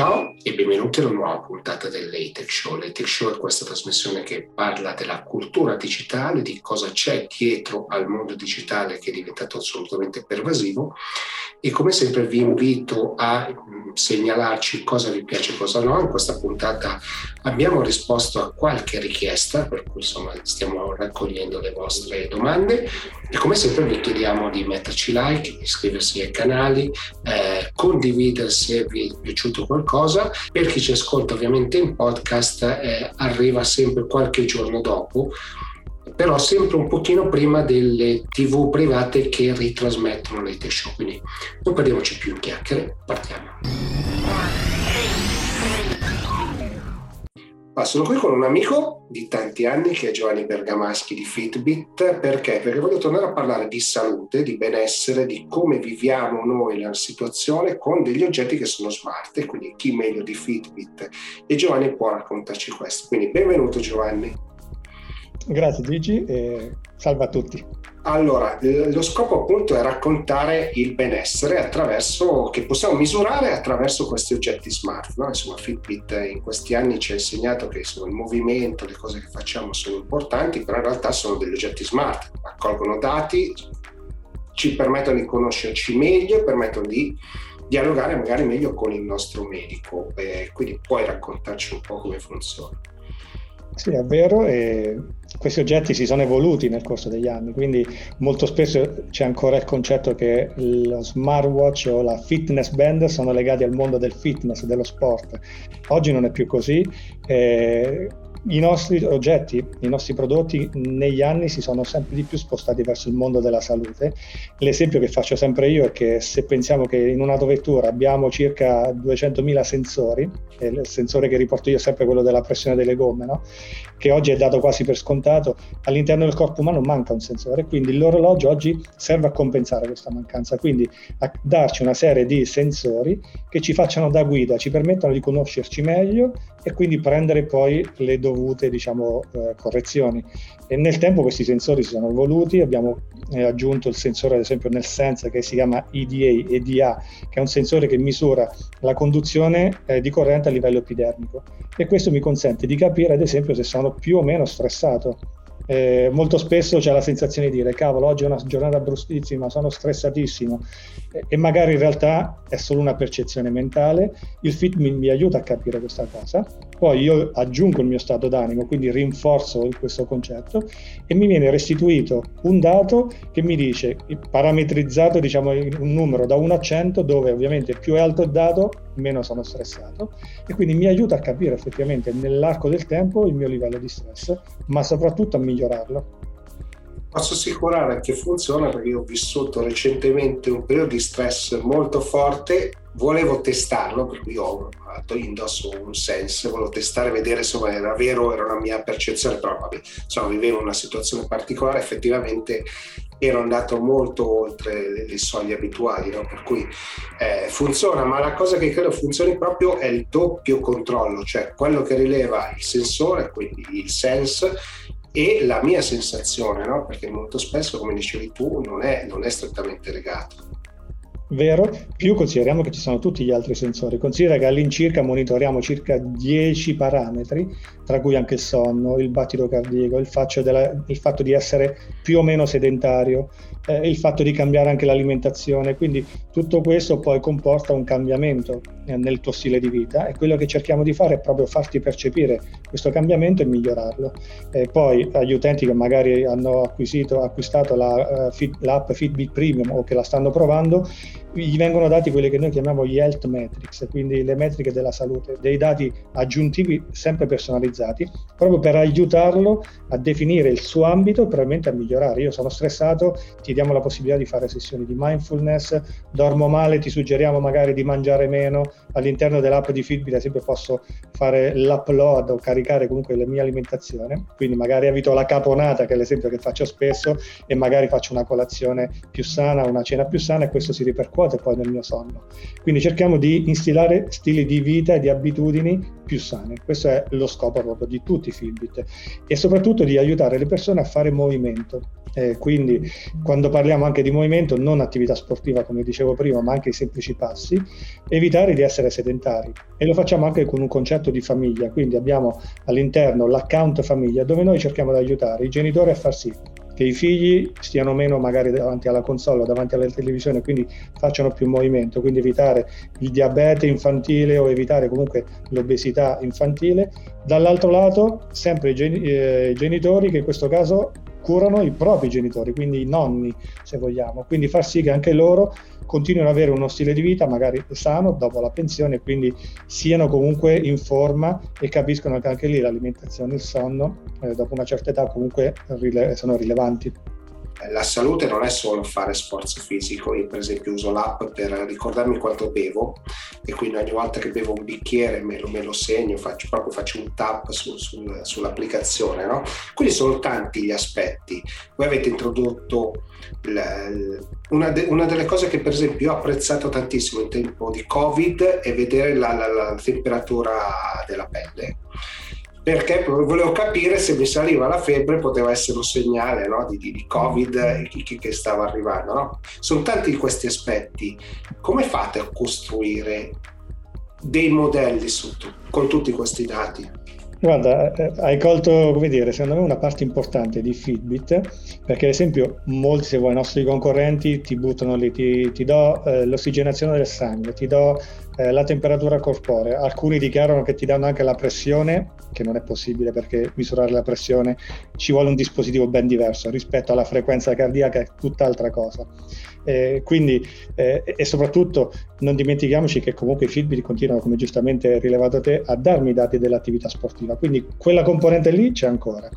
Ciao e benvenuti alla nuova puntata del Tech Show. Tech Show è questa trasmissione che parla della cultura digitale, di cosa c'è dietro al mondo digitale che è diventato assolutamente pervasivo e come sempre vi invito a mm, segnalarci cosa vi piace e cosa no. In questa puntata abbiamo risposto a qualche richiesta, per cui insomma stiamo raccogliendo le vostre domande e come sempre vi chiediamo di metterci like, iscriversi ai canali, eh, condividere se vi è piaciuto qualcosa. Per chi ci ascolta ovviamente in podcast eh, arriva sempre qualche giorno dopo però sempre un pochino prima delle tv private che ritrasmettono le tech show. Quindi non perdiamoci più in chiacchiere, partiamo. Ah, sono qui con un amico di tanti anni che è Giovanni Bergamaschi di Fitbit. Perché? Perché voglio tornare a parlare di salute, di benessere, di come viviamo noi la situazione con degli oggetti che sono smart. E quindi chi meglio di Fitbit? E Giovanni può raccontarci questo. Quindi benvenuto Giovanni. Grazie Gigi e salve a tutti. Allora, lo scopo appunto è raccontare il benessere attraverso, che possiamo misurare attraverso questi oggetti smart. No? Insomma, Fitbit in questi anni ci ha insegnato che insomma, il movimento, le cose che facciamo sono importanti, però in realtà sono degli oggetti smart, raccolgono dati, ci permettono di conoscerci meglio, permettono di dialogare magari meglio con il nostro medico. Eh, quindi puoi raccontarci un po' come funziona. Sì, è vero, e questi oggetti si sono evoluti nel corso degli anni, quindi molto spesso c'è ancora il concetto che lo smartwatch o la fitness band sono legati al mondo del fitness, dello sport. Oggi non è più così. Eh, i nostri oggetti, i nostri prodotti negli anni si sono sempre di più spostati verso il mondo della salute. L'esempio che faccio sempre io è che se pensiamo che in un'autovettura abbiamo circa 200.000 sensori, il sensore che riporto io è sempre quello della pressione delle gomme, no? che oggi è dato quasi per scontato, all'interno del corpo umano manca un sensore, quindi l'orologio oggi serve a compensare questa mancanza, quindi a darci una serie di sensori che ci facciano da guida, ci permettono di conoscerci meglio e quindi prendere poi le dovute diciamo, eh, correzioni. E nel tempo questi sensori si sono evoluti, abbiamo eh, aggiunto il sensore ad esempio nel Sense che si chiama EDA, EDA che è un sensore che misura la conduzione eh, di corrente a livello epidermico. E questo mi consente di capire ad esempio se sono più o meno stressato. Eh, molto spesso c'è la sensazione di dire cavolo oggi è una giornata bruttissima, sono stressatissimo. E magari in realtà è solo una percezione mentale, il fit mi, mi, aiuta a capire questa cosa, poi io aggiungo il mio stato d'animo, quindi rinforzo questo concetto e mi viene restituito un dato che mi dice, parametrizzato diciamo un numero da 1 a 100 dove ovviamente più è alto il dato meno sono stressato e quindi mi aiuta a capire effettivamente nell'arco del tempo il mio livello di stress, ma soprattutto a migliorarlo. Posso assicurare che funziona perché io ho vissuto recentemente un periodo di stress molto forte, volevo testarlo, per cui ho indosso un sense, volevo testare, vedere se era vero, era una mia percezione, però vabbè, insomma vivevo una situazione particolare, effettivamente ero andato molto oltre le, le soglie abituali, no? per cui eh, funziona, ma la cosa che credo funzioni proprio è il doppio controllo, cioè quello che rileva il sensore, quindi il sense, e la mia sensazione, no? perché molto spesso, come dicevi tu, non è, non è strettamente legato. Vero, più consideriamo che ci sono tutti gli altri sensori. Considera che all'incirca monitoriamo circa 10 parametri, tra cui anche il sonno, il battito cardiaco, il, della, il fatto di essere più o meno sedentario, eh, il fatto di cambiare anche l'alimentazione. Quindi tutto questo poi comporta un cambiamento eh, nel tuo stile di vita e quello che cerchiamo di fare è proprio farti percepire questo cambiamento e migliorarlo. Eh, poi agli utenti che magari hanno acquisito, acquistato la, uh, Fit, l'app Fitbit Premium o che la stanno provando, gli vengono dati quelle che noi chiamiamo gli health metrics, quindi le metriche della salute, dei dati aggiuntivi sempre personalizzati, proprio per aiutarlo a definire il suo ambito e probabilmente a migliorare. Io sono stressato, ti diamo la possibilità di fare sessioni di mindfulness, dormo male, ti suggeriamo magari di mangiare meno, all'interno dell'app di Fitbit ad esempio posso fare l'upload o caricare comunque la mia alimentazione, quindi magari evito la caponata che è l'esempio che faccio spesso e magari faccio una colazione più sana, una cena più sana e questo si ripercuote quote poi nel mio sonno. Quindi cerchiamo di instillare stili di vita e di abitudini più sane. Questo è lo scopo proprio di tutti i Fitbit e soprattutto di aiutare le persone a fare movimento. Eh, quindi quando parliamo anche di movimento, non attività sportiva come dicevo prima, ma anche i semplici passi, evitare di essere sedentari. E lo facciamo anche con un concetto di famiglia, quindi abbiamo all'interno l'account famiglia dove noi cerchiamo di aiutare i genitori a far sì che i figli stiano meno magari davanti alla console o davanti alla televisione, quindi facciano più movimento, quindi evitare il diabete infantile o evitare comunque l'obesità infantile. Dall'altro lato, sempre i, eh, i genitori che in questo caso curano i propri genitori, quindi i nonni se vogliamo, quindi far sì che anche loro continuino ad avere uno stile di vita magari sano dopo la pensione quindi siano comunque in forma e capiscono che anche lì l'alimentazione e il sonno eh, dopo una certa età comunque rile- sono rilevanti la salute non è solo fare sforzo fisico, io per esempio uso l'app per ricordarmi quanto bevo e quindi ogni volta che bevo un bicchiere me lo, me lo segno, faccio, proprio faccio un tap su, su, sull'applicazione. No? Quindi sono tanti gli aspetti. Voi avete introdotto la, una, de, una, delle cose che per esempio io ho apprezzato tantissimo in tempo di Covid è vedere la, la, la temperatura della pelle perché volevo capire se mi saliva la febbre poteva essere un segnale no? di, di, Covid che, che stava arrivando. No? Sono tanti questi aspetti. Come fate a costruire dei modelli su, con tutti questi dati? Guarda, eh, hai colto, come dire, secondo me una parte importante di Fitbit, perché ad esempio molti, se vuoi, nostri concorrenti ti buttano lì, ti, ti do eh, l'ossigenazione del sangue, ti do eh, la temperatura corporea, alcuni dichiarano che ti danno anche la pressione, che non è possibile perché misurare la pressione ci vuole un dispositivo ben diverso rispetto alla frequenza cardiaca, è tutt'altra cosa. Eh, quindi, eh, e soprattutto non dimentichiamoci che comunque i Fitbit continuano, come giustamente rilevato te, a darmi i dati dell'attività sportiva, quindi quella componente lì c'è ancora.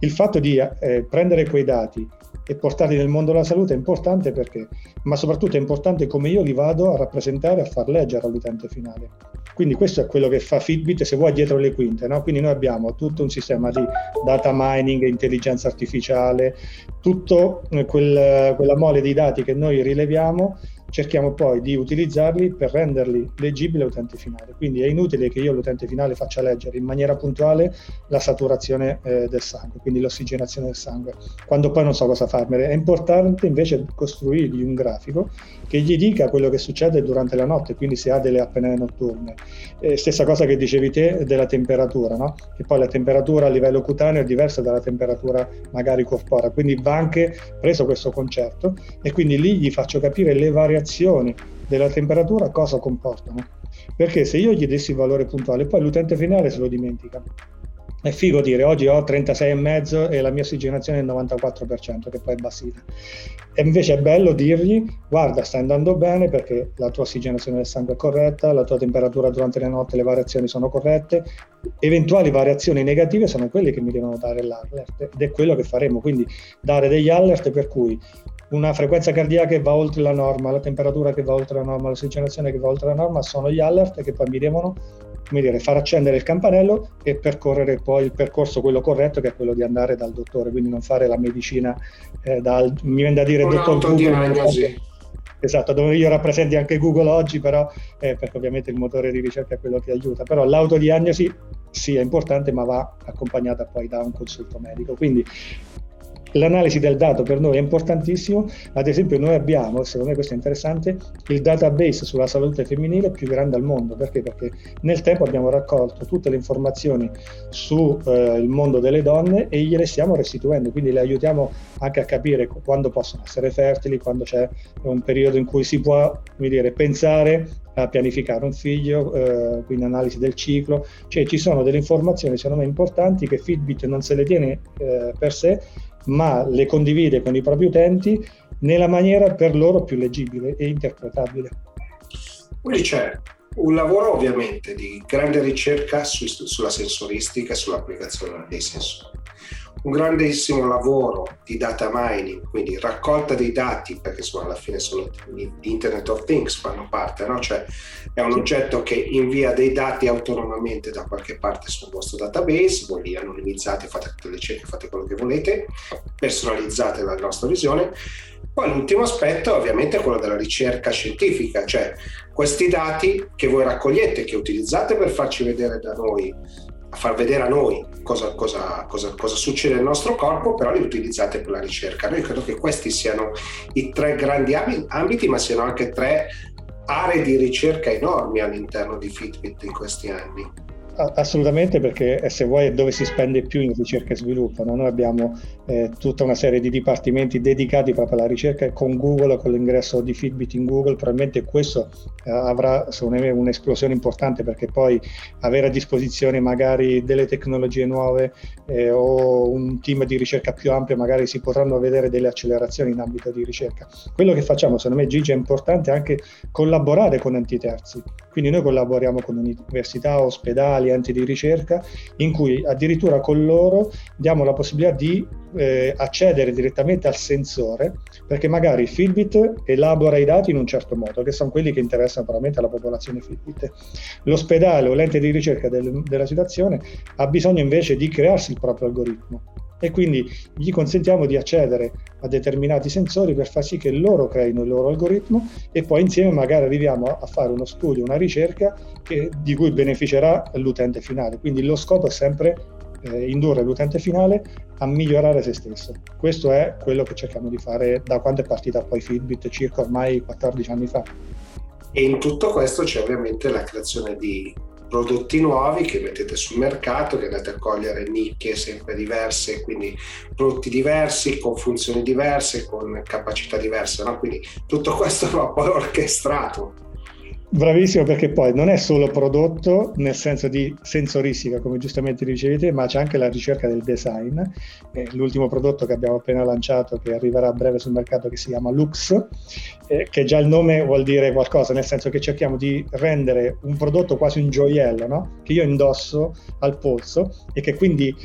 Il fatto di eh, prendere quei dati e portarli nel mondo della salute è importante perché, ma soprattutto è importante come io li vado a rappresentare, a far leggere all'utente finale. Quindi questo è quello che fa Fitbit, se vuoi, dietro le quinte. No? Quindi noi abbiamo tutto un sistema di data mining, intelligenza artificiale, tutto quel, quella mole di dati che noi rileviamo cerchiamo poi di utilizzarli per renderli leggibili all'utente finale. Quindi è inutile che io all'utente finale faccia leggere in maniera puntuale la saturazione eh, del sangue, quindi l'ossigenazione del sangue, quando poi non so cosa farmene. È importante invece costruirgli un grafico che gli dica quello che succede durante la notte, quindi se ha delle apnee notturne. Eh, stessa cosa che dicevi te della temperatura, no? che poi la temperatura a livello cutaneo è diversa dalla temperatura magari corporea, quindi va anche preso questo concetto e quindi lì gli faccio capire le variazioni variazioni della temperatura cosa comportano. Perché se io gli dessi il valore puntuale, poi l'utente finale se lo dimentica. È figo dire oggi ho 36,5 e la mia ossigenazione è il 94%, che poi è bassita. E invece è bello dirgli, guarda, sta andando bene perché la tua ossigenazione del sangue è corretta, la tua temperatura durante la notte, le variazioni sono corrette, eventuali variazioni negative sono quelle che mi devono dare l'alert ed è quello che faremo, quindi dare degli alert per cui una frequenza cardiaca che va oltre la norma, la temperatura che va oltre la norma, l'ossigenazione che va oltre la norma, sono gli alert che poi mi devono dire, far accendere il campanello e percorrere poi il percorso quello corretto che è quello di andare dal dottore, quindi non fare la medicina eh, dal, mi viene da dire dottor Google. Esatto, dove io rappresenti anche Google oggi, però eh, perché ovviamente il motore di ricerca è quello che aiuta, però l'autodiagnosi sì è importante ma va accompagnata poi da un consulto medico. Quindi L'analisi del dato per noi è importantissimo, ad esempio noi abbiamo, secondo me questo è interessante, il database sulla salute femminile più grande al mondo, perché? Perché nel tempo abbiamo raccolto tutte le informazioni sul eh, mondo delle donne e gliele stiamo restituendo, quindi le aiutiamo anche a capire quando possono essere fertili, quando c'è un periodo in cui si può dire, pensare a pianificare un figlio, eh, quindi analisi del ciclo, cioè ci sono delle informazioni secondo me importanti che Fitbit non se le tiene eh, per sé, ma le condivide con i propri utenti nella maniera per loro più leggibile e interpretabile. Quindi c'è un lavoro ovviamente di grande ricerca su, sulla sensoristica e sull'applicazione dei sensori un grandissimo lavoro di data mining, quindi raccolta dei dati, perché insomma alla fine sono di Internet of Things fanno parte, no? cioè è un oggetto che invia dei dati autonomamente da qualche parte sul vostro database, voi li anonimizzate, fate tutte le ricerche, fate quello che volete, personalizzate la nostra visione. Poi l'ultimo aspetto ovviamente è quello della ricerca scientifica, cioè questi dati che voi raccogliete, che utilizzate per farci vedere da noi a far vedere a noi cosa, cosa, cosa, cosa, succede nel nostro corpo, però li utilizzate per la ricerca. Noi credo che questi siano i tre grandi ambiti, ma siano anche tre aree di ricerca enormi all'interno di Fitbit in questi anni. Assolutamente perché se vuoi è dove si spende più in ricerca e sviluppo. No? Noi abbiamo eh, tutta una serie di dipartimenti dedicati proprio alla ricerca e con Google, con l'ingresso di Fitbit in Google, probabilmente questo eh, avrà me un'esplosione importante perché poi avere a disposizione magari delle tecnologie nuove eh, o un team di ricerca più ampio magari si potranno vedere delle accelerazioni in ambito di ricerca. Quello che facciamo secondo me Gigi è importante anche collaborare con enti terzi. Quindi noi collaboriamo con università, ospedali, enti di ricerca in cui addirittura con loro diamo la possibilità di eh, accedere direttamente al sensore perché magari Fitbit elabora i dati in un certo modo, che sono quelli che interessano probabilmente alla popolazione Fitbit. L'ospedale o l'ente di ricerca del, della situazione ha bisogno invece di crearsi il proprio algoritmo e quindi gli consentiamo di accedere a determinati sensori per far sì che loro creino il loro algoritmo e poi insieme magari arriviamo a fare uno studio, una ricerca che, di cui beneficerà l'utente finale. Quindi lo scopo è sempre eh, indurre l'utente finale a migliorare se stesso. Questo è quello che cerchiamo di fare da quando è partita poi Fitbit, circa ormai 14 anni fa. E in tutto questo c'è ovviamente la creazione di prodotti nuovi che mettete sul mercato, che andate a cogliere nicchie sempre diverse, quindi prodotti diversi, con funzioni diverse, con capacità diverse, no? quindi tutto questo va poi orchestrato Bravissimo perché poi non è solo prodotto nel senso di sensoristica, come giustamente dicevi te, ma c'è anche la ricerca del design. Eh, l'ultimo prodotto che abbiamo appena lanciato, che arriverà a breve sul mercato, che si chiama Lux, eh, che già il nome vuol dire qualcosa, nel senso che cerchiamo di rendere un prodotto quasi un gioiello, no? che io indosso al polso e che quindi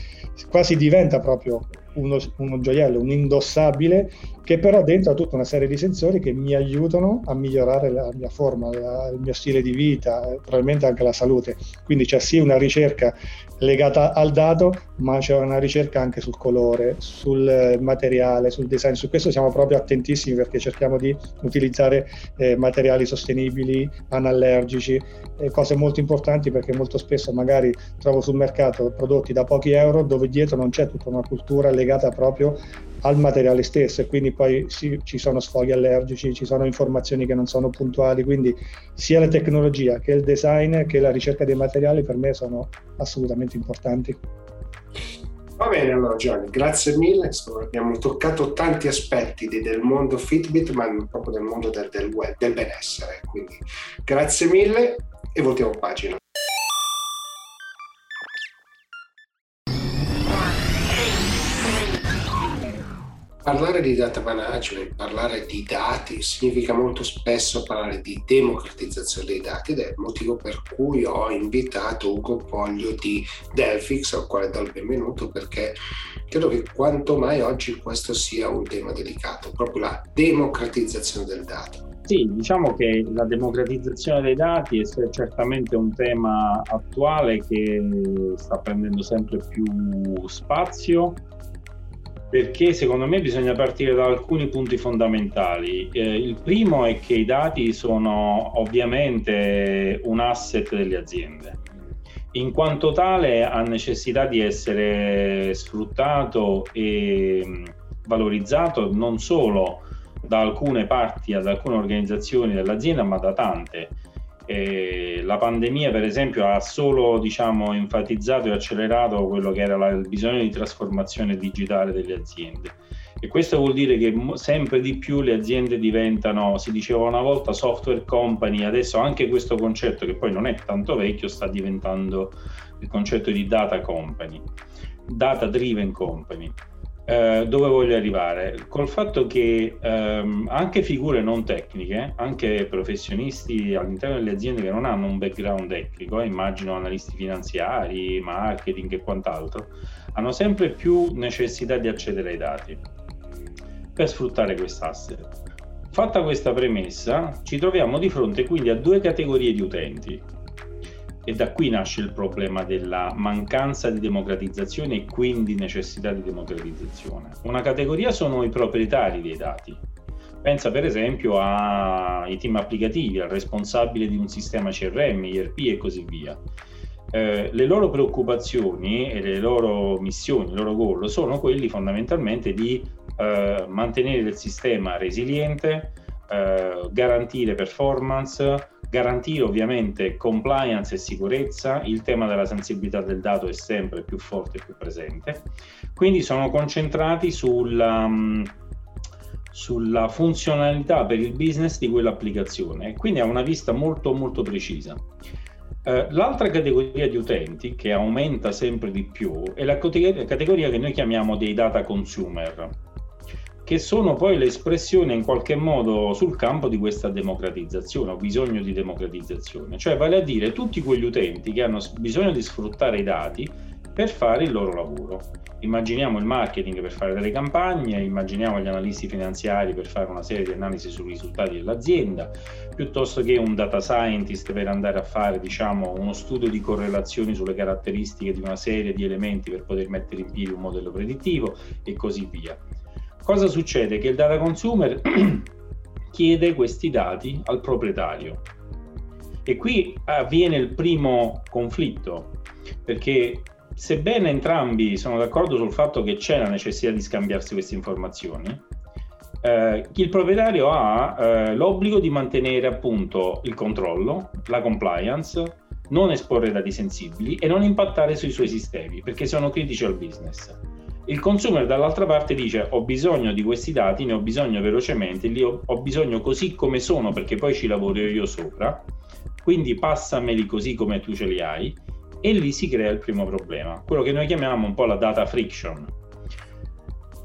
quasi diventa proprio uno, uno gioiello, un indossabile che però dentro ha tutta una serie di sensori che mi aiutano a migliorare la mia forma, la, il mio stile di vita, probabilmente anche la salute. Quindi c'è sì una ricerca legata al dato, ma c'è una ricerca anche sul colore, sul materiale, sul design. Su questo siamo proprio attentissimi perché cerchiamo di utilizzare eh, materiali sostenibili, anallergici, eh, cose molto importanti perché molto spesso magari trovo sul mercato prodotti da pochi euro dove dietro non c'è tutta una cultura legata proprio al materiale stesso e quindi poi sì, ci sono sfoghi allergici, ci sono informazioni che non sono puntuali, quindi sia la tecnologia che il design che la ricerca dei materiali per me sono assolutamente importanti. Va bene allora Gianni, grazie mille, abbiamo toccato tanti aspetti del mondo Fitbit ma proprio del mondo del, del web, del benessere, quindi grazie mille e voltiamo pagina. Parlare di data management, parlare di dati, significa molto spesso parlare di democratizzazione dei dati ed è il motivo per cui ho invitato Ugo Poglio di Delphix, al quale do il benvenuto perché credo che quanto mai oggi questo sia un tema delicato, proprio la democratizzazione del dato. Sì, diciamo che la democratizzazione dei dati è certamente un tema attuale che sta prendendo sempre più spazio perché secondo me bisogna partire da alcuni punti fondamentali. Eh, il primo è che i dati sono ovviamente un asset delle aziende. In quanto tale ha necessità di essere sfruttato e valorizzato non solo da alcune parti, da alcune organizzazioni dell'azienda, ma da tante. E la pandemia, per esempio, ha solo diciamo, enfatizzato e accelerato quello che era la, il bisogno di trasformazione digitale delle aziende. E questo vuol dire che sempre di più le aziende diventano, si diceva una volta, software company, adesso anche questo concetto, che poi non è tanto vecchio, sta diventando il concetto di data company, data driven company. Eh, dove voglio arrivare? Col fatto che ehm, anche figure non tecniche, anche professionisti all'interno delle aziende che non hanno un background tecnico, eh, immagino analisti finanziari, marketing e quant'altro, hanno sempre più necessità di accedere ai dati per sfruttare quest'asset. Fatta questa premessa, ci troviamo di fronte quindi a due categorie di utenti e da qui nasce il problema della mancanza di democratizzazione e quindi necessità di democratizzazione. Una categoria sono i proprietari dei dati. Pensa per esempio ai team applicativi, al responsabile di un sistema CRM, IRP e così via. eh, le loro preoccupazioni e le loro missioni, i loro goal sono quelli fondamentalmente di eh, mantenere il sistema resiliente, eh, garantire performance, garantire ovviamente compliance e sicurezza, il tema della sensibilità del dato è sempre più forte e più presente, quindi sono concentrati sulla, um, sulla funzionalità per il business di quell'applicazione. Quindi ha una vista molto molto precisa. Uh, l'altra categoria di utenti che aumenta sempre di più è la categoria che noi chiamiamo dei data consumer, che sono poi l'espressione in qualche modo sul campo di questa democratizzazione o bisogno di democratizzazione, cioè vale a dire tutti quegli utenti che hanno bisogno di sfruttare i dati per fare il loro lavoro. Immaginiamo il marketing per fare delle campagne, immaginiamo gli analisti finanziari per fare una serie di analisi sui risultati dell'azienda, piuttosto che un data scientist per andare a fare diciamo, uno studio di correlazioni sulle caratteristiche di una serie di elementi per poter mettere in piedi un modello predittivo e così via cosa succede? Che il data consumer chiede questi dati al proprietario. E qui avviene il primo conflitto, perché sebbene entrambi sono d'accordo sul fatto che c'è la necessità di scambiarsi queste informazioni, eh, il proprietario ha eh, l'obbligo di mantenere appunto il controllo, la compliance, non esporre dati sensibili e non impattare sui suoi sistemi, perché sono critici al business. Il consumer dall'altra parte dice ho bisogno di questi dati, ne ho bisogno velocemente, li ho, ho bisogno così come sono perché poi ci lavoro io sopra, quindi passameli così come tu ce li hai e lì si crea il primo problema, quello che noi chiamiamo un po' la data friction.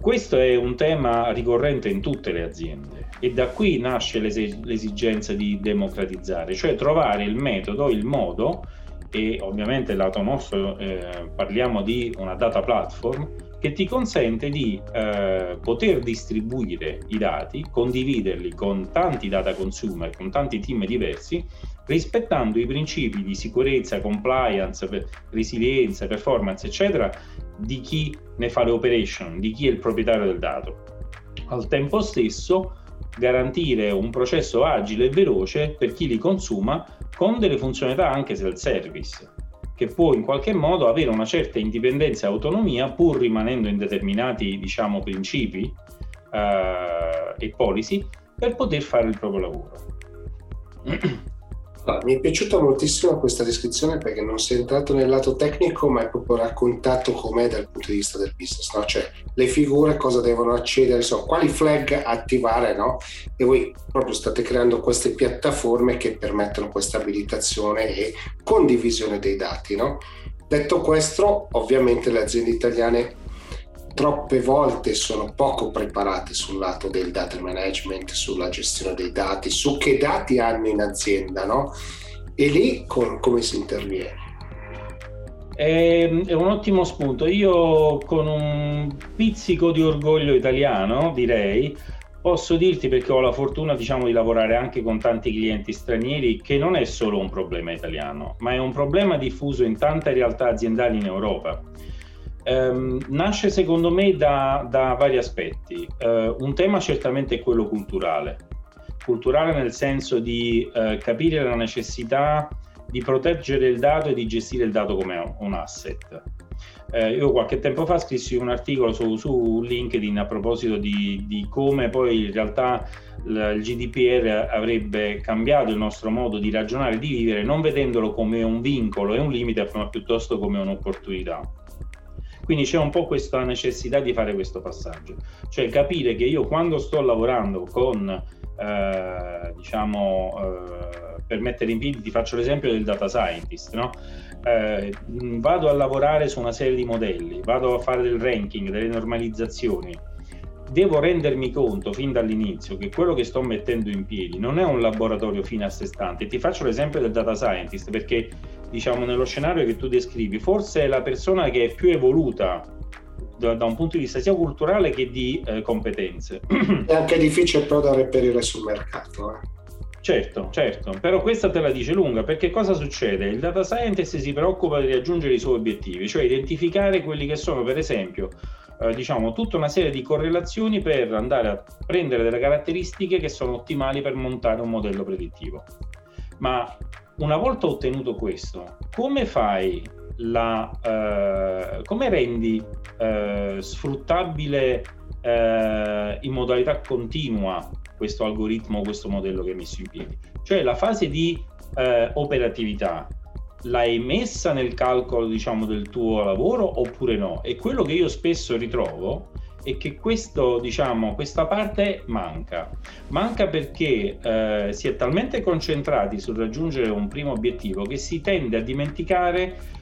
Questo è un tema ricorrente in tutte le aziende e da qui nasce l'esigenza di democratizzare, cioè trovare il metodo, il modo e ovviamente lato nostro eh, parliamo di una data platform che ti consente di eh, poter distribuire i dati, condividerli con tanti data consumer, con tanti team diversi, rispettando i principi di sicurezza, compliance, resilienza, performance, eccetera, di chi ne fa le operation, di chi è il proprietario del dato. Al tempo stesso garantire un processo agile e veloce per chi li consuma con delle funzionalità anche self-service che può in qualche modo avere una certa indipendenza e autonomia pur rimanendo in determinati diciamo, principi eh, e policy per poter fare il proprio lavoro. mi è piaciuta moltissimo questa descrizione perché non sei entrato nel lato tecnico, ma hai proprio raccontato com'è dal punto di vista del business, no? cioè le figure cosa devono accedere, insomma, quali flag attivare, no? E voi proprio state creando queste piattaforme che permettono questa abilitazione e condivisione dei dati, no? Detto questo, ovviamente le aziende italiane troppe volte sono poco preparate sul lato del data management, sulla gestione dei dati, su che dati hanno in azienda, no? E lì con, come si interviene? È, è un ottimo spunto. Io con un pizzico di orgoglio italiano, direi, posso dirti perché ho la fortuna diciamo, di lavorare anche con tanti clienti stranieri che non è solo un problema italiano, ma è un problema diffuso in tante realtà aziendali in Europa ehm, nasce secondo me da, da vari aspetti. Eh, un tema certamente è quello culturale, culturale nel senso di eh, capire la necessità di proteggere il dato e di gestire il dato come un asset. Eh, io qualche tempo fa scrissi un articolo su, su LinkedIn a proposito di, di, come poi in realtà il GDPR avrebbe cambiato il nostro modo di ragionare e di vivere, non vedendolo come un vincolo e un limite, ma piuttosto come un'opportunità. Quindi c'è un po' questa necessità di fare questo passaggio, cioè capire che io quando sto lavorando con, eh, diciamo, eh, per mettere in piedi, ti faccio l'esempio del data scientist, no? eh, vado a lavorare su una serie di modelli, vado a fare del ranking, delle normalizzazioni, devo rendermi conto fin dall'inizio che quello che sto mettendo in piedi non è un laboratorio fine a sé stante. Ti faccio l'esempio del data scientist perché diciamo, nello scenario che tu descrivi, forse è la persona che è più evoluta da, da un punto di vista sia culturale che di eh, competenze. È anche difficile però da reperire sul mercato. Eh. Certo, certo, però questa te la dice lunga perché cosa succede? Il data scientist si preoccupa di raggiungere i suoi obiettivi, cioè identificare quelli che sono per esempio eh, diciamo tutta una serie di correlazioni per andare a prendere delle caratteristiche che sono ottimali per montare un modello predittivo. Ma una volta ottenuto questo, come fai la, eh, come rendi eh, sfruttabile eh, in modalità continua questo algoritmo, questo modello che hai messo in piedi? Cioè la fase di eh, operatività l'hai messa nel calcolo diciamo del tuo lavoro oppure no? E quello che io spesso ritrovo è che questo, diciamo, questa parte manca. Manca perché eh, si è talmente concentrati sul raggiungere un primo obiettivo che si tende a dimenticare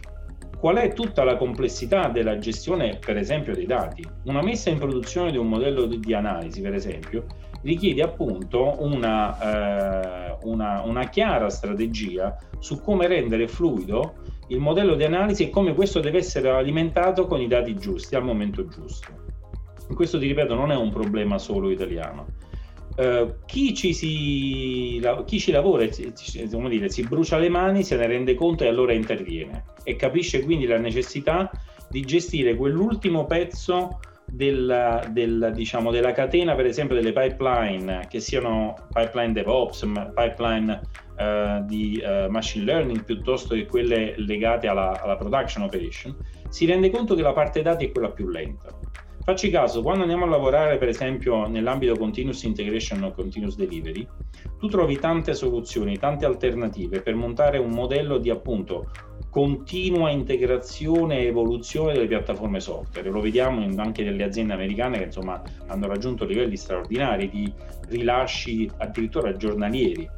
qual è tutta la complessità della gestione, per esempio, dei dati. Una messa in produzione di un modello di, di analisi, per esempio, richiede appunto una, eh, una, una chiara strategia su come rendere fluido il modello di analisi e come questo deve essere alimentato con i dati giusti al momento giusto. Questo, ti ripeto, non è un problema solo italiano. Uh, chi, ci si, chi ci lavora, come dire, si brucia le mani, se ne rende conto e allora interviene e capisce quindi la necessità di gestire quell'ultimo pezzo della, del, diciamo, della catena, per esempio, delle pipeline, che siano pipeline DevOps, pipeline uh, di uh, machine learning, piuttosto che quelle legate alla, alla production operation, si rende conto che la parte dati è quella più lenta. Facci caso, quando andiamo a lavorare per esempio nell'ambito continuous integration o continuous delivery, tu trovi tante soluzioni, tante alternative per montare un modello di appunto continua integrazione e evoluzione delle piattaforme software. Lo vediamo anche nelle aziende americane che insomma hanno raggiunto livelli straordinari di rilasci addirittura giornalieri.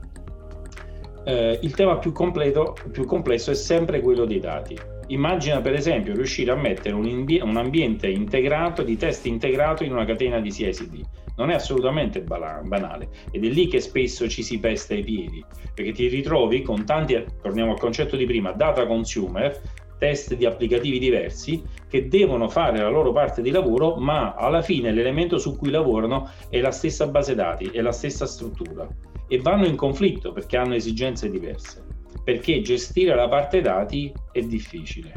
Eh, il tema più, completo, più complesso è sempre quello dei dati Immagina per esempio riuscire a mettere un, imbi- un, ambiente integrato, di test integrato in una catena di CICD. Non è assolutamente bala- banale. Ed è lì che spesso ci si pesta i piedi, perché ti ritrovi con tanti, torniamo al concetto di prima, data consumer, test di applicativi diversi che devono fare la loro parte di lavoro, ma alla fine l'elemento su cui lavorano è la stessa base dati, è la stessa struttura. E vanno in conflitto perché hanno esigenze diverse perché gestire la parte dati è difficile.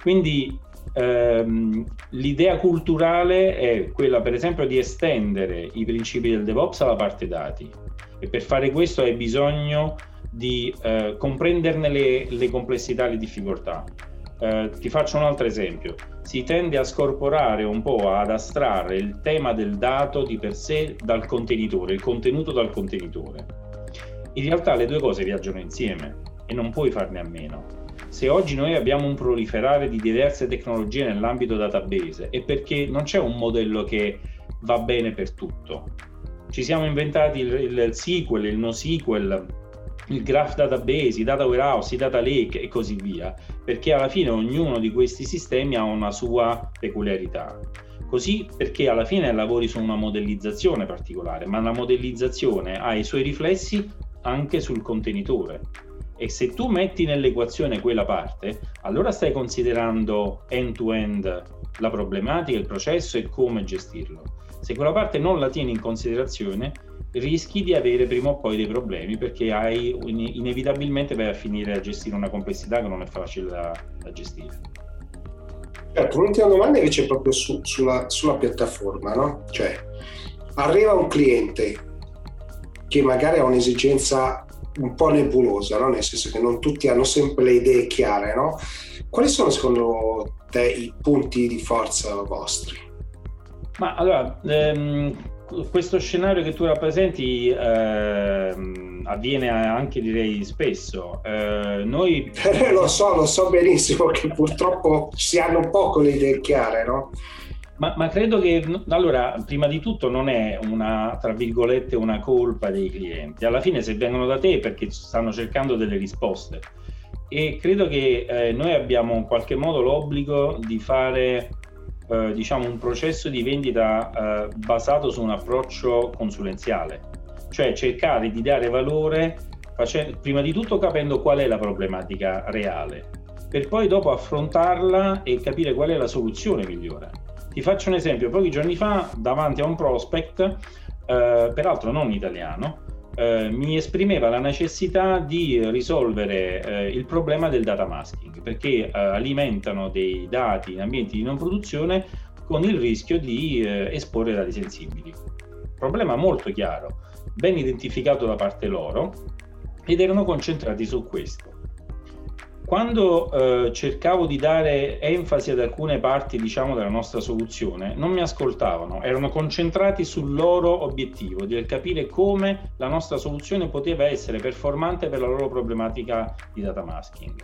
Quindi ehm, l'idea culturale è quella per esempio di estendere i principi del DevOps alla parte dati e per fare questo hai bisogno di eh, comprenderne le, le, complessità le difficoltà. Eh, ti faccio un altro esempio. Si tende a scorporare un po', ad astrarre il tema del dato di per sé dal contenitore, il contenuto dal contenitore. In realtà le due cose viaggiano insieme e non puoi farne a meno. Se oggi noi abbiamo un proliferare di diverse tecnologie nell'ambito database è perché non c'è un modello che va bene per tutto. Ci siamo inventati il, il SQL, il NoSQL, il graph database, i data warehouse, i data lake e così via, perché alla fine ognuno di questi sistemi ha una sua peculiarità. Così perché alla fine lavori su una modellizzazione particolare, ma la modellizzazione ha i suoi riflessi anche sul contenitore. E se tu metti nell'equazione quella parte, allora stai considerando end-to-end la problematica, il processo e come gestirlo. Se quella parte non la tieni in considerazione, rischi di avere prima o poi dei problemi perché hai, inevitabilmente vai a finire a gestire una complessità che non è facile da, da gestire. Certo, l'ultima domanda invece è proprio su, sulla, sulla piattaforma, no? Cioè, arriva un cliente che magari ha un'esigenza un po' nebulosa, no? nel senso che non tutti hanno sempre le idee chiare. No? Quali sono secondo te i punti di forza vostri? Ma allora, ehm, questo scenario che tu rappresenti ehm, avviene anche direi spesso. Eh, noi... lo so, lo so benissimo che purtroppo si hanno poco le idee chiare, no? Ma, ma, credo che, allora, prima di tutto non è una, tra virgolette, una colpa dei clienti. Alla fine se vengono da te è perché stanno cercando delle risposte. E credo che eh, noi abbiamo in qualche modo l'obbligo di fare, eh, diciamo, un processo di vendita eh, basato su un approccio consulenziale. Cioè cercare di dare valore, facendo, prima di tutto capendo qual è la problematica reale, per poi dopo affrontarla e capire qual è la soluzione migliore ti faccio un esempio, pochi giorni fa davanti a un prospect, eh, peraltro non italiano, eh, mi esprimeva la necessità di risolvere eh, il problema del data masking, perché eh, alimentano dei dati in ambienti di non produzione con il rischio di eh, esporre dati sensibili. Problema molto chiaro, ben identificato da parte loro, ed erano concentrati su questo. Quando eh, cercavo di dare enfasi ad alcune parti, diciamo, della nostra soluzione, non mi ascoltavano, erano concentrati sul loro obiettivo, di capire come la nostra soluzione poteva essere performante per la loro problematica di data masking.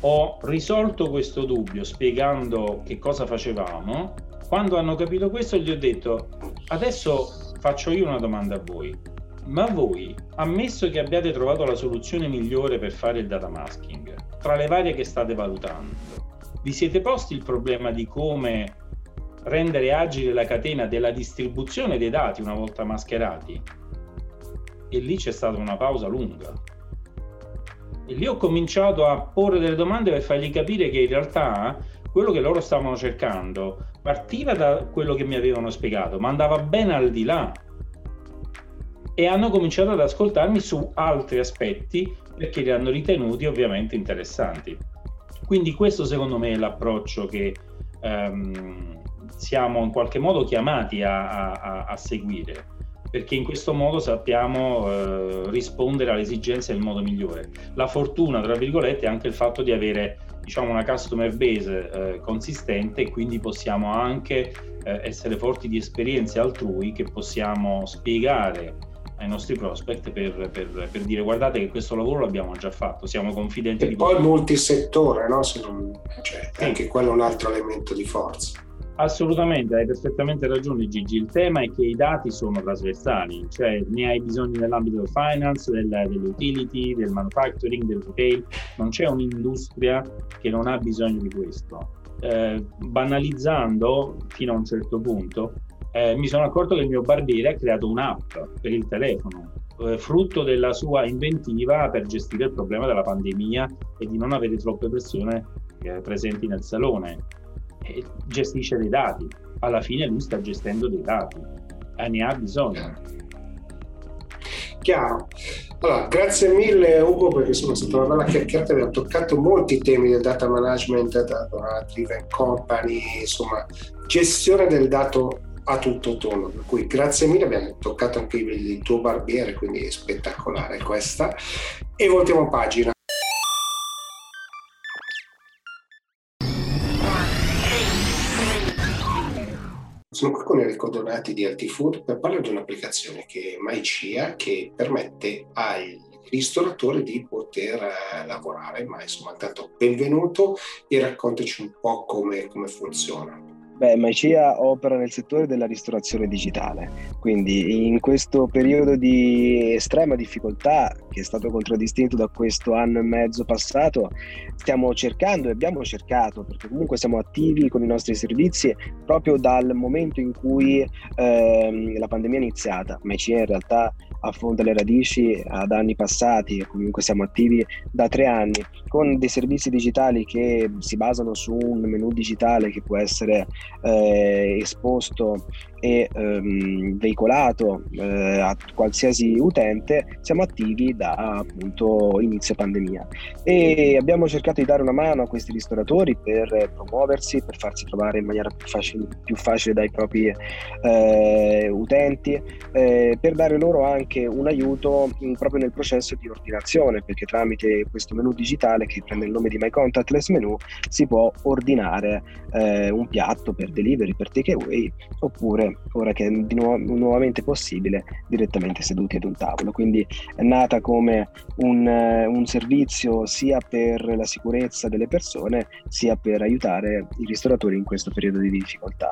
Ho risolto questo dubbio spiegando che cosa facevamo. Quando hanno capito questo, gli ho detto: Adesso faccio io una domanda a voi ma voi, ammesso che abbiate trovato la soluzione migliore per fare il data masking, tra le varie che state valutando, vi siete posti il problema di come rendere agile la catena della distribuzione dei dati una volta mascherati? E lì c'è stata una pausa lunga. E lì ho cominciato a porre delle domande per fargli capire che in realtà quello che loro stavano cercando partiva da quello che mi avevano spiegato, ma andava ben al di là e hanno cominciato ad ascoltarmi su altri aspetti perché li hanno ritenuti ovviamente interessanti. Quindi questo secondo me è l'approccio che um, siamo in qualche modo chiamati a, a, a, seguire, perché in questo modo sappiamo uh, rispondere alle esigenze nel modo migliore. La fortuna, tra virgolette, è anche il fatto di avere diciamo, una customer base uh, consistente e quindi possiamo anche uh, essere forti di esperienze altrui che possiamo spiegare ai nostri prospect per, per, per, dire guardate che questo lavoro l'abbiamo già fatto, siamo confidenti e di poi multisettore, no? Non, cioè, sì. anche quello è un altro elemento di forza. Assolutamente, hai perfettamente ragione Gigi, il tema è che i dati sono trasversali, cioè ne hai bisogno nell'ambito del finance, del, dell'utility, del manufacturing, del retail, non c'è un'industria che non ha bisogno di questo. Eh, banalizzando fino a un certo punto, eh, mi sono accorto che il mio barbiere ha creato un'app per il telefono, eh, frutto della sua inventiva per gestire il problema della pandemia e di non avere troppe persone eh, presenti nel salone. E gestisce dei dati. Alla fine lui sta gestendo dei dati e ne ha bisogno. Chiaro. Allora, grazie mille Ugo perché sono stata una bella chiacchierata, abbiamo toccato molti temi del data management, data driven company, insomma, gestione del dato a tutto tono. Per cui grazie mille, abbiamo toccato anche il tuo barbiere, quindi è spettacolare questa. E voltiamo pagina. Sono qui con Enrico Donati di Altifood per parlare di un'applicazione che è MyCia che permette ai ristoratori di poter eh, lavorare, ma insomma intanto benvenuto e raccontaci un po' come, come funziona. Beh, Maicia opera nel settore della ristorazione digitale, quindi in questo periodo di estrema difficoltà, che è stato contraddistinto da questo anno e mezzo passato, stiamo cercando e abbiamo cercato, perché comunque siamo attivi con i nostri servizi proprio dal momento in cui ehm, la pandemia è iniziata. Maicia in realtà affonda le radici ad anni passati comunque siamo attivi da tre anni con dei servizi digitali che si basano su un menu digitale che può essere eh, esposto e ehm, veicolato eh, a qualsiasi utente, siamo attivi da appunto inizio pandemia. E abbiamo cercato di dare una mano a questi ristoratori per promuoversi, per farsi trovare in maniera più facile, più facile dai propri eh, utenti, eh, per dare loro anche un aiuto proprio nel processo di ordinazione, perché tramite questo menu digitale che prende il nome di My Contactless Menu si può ordinare eh, un piatto per delivery, per takeaway oppure ora che è nu- nuovamente possibile, direttamente seduti ad un tavolo. Quindi è nata come un, un servizio sia per la sicurezza delle persone, sia per aiutare i ristoratori in questo periodo di difficoltà.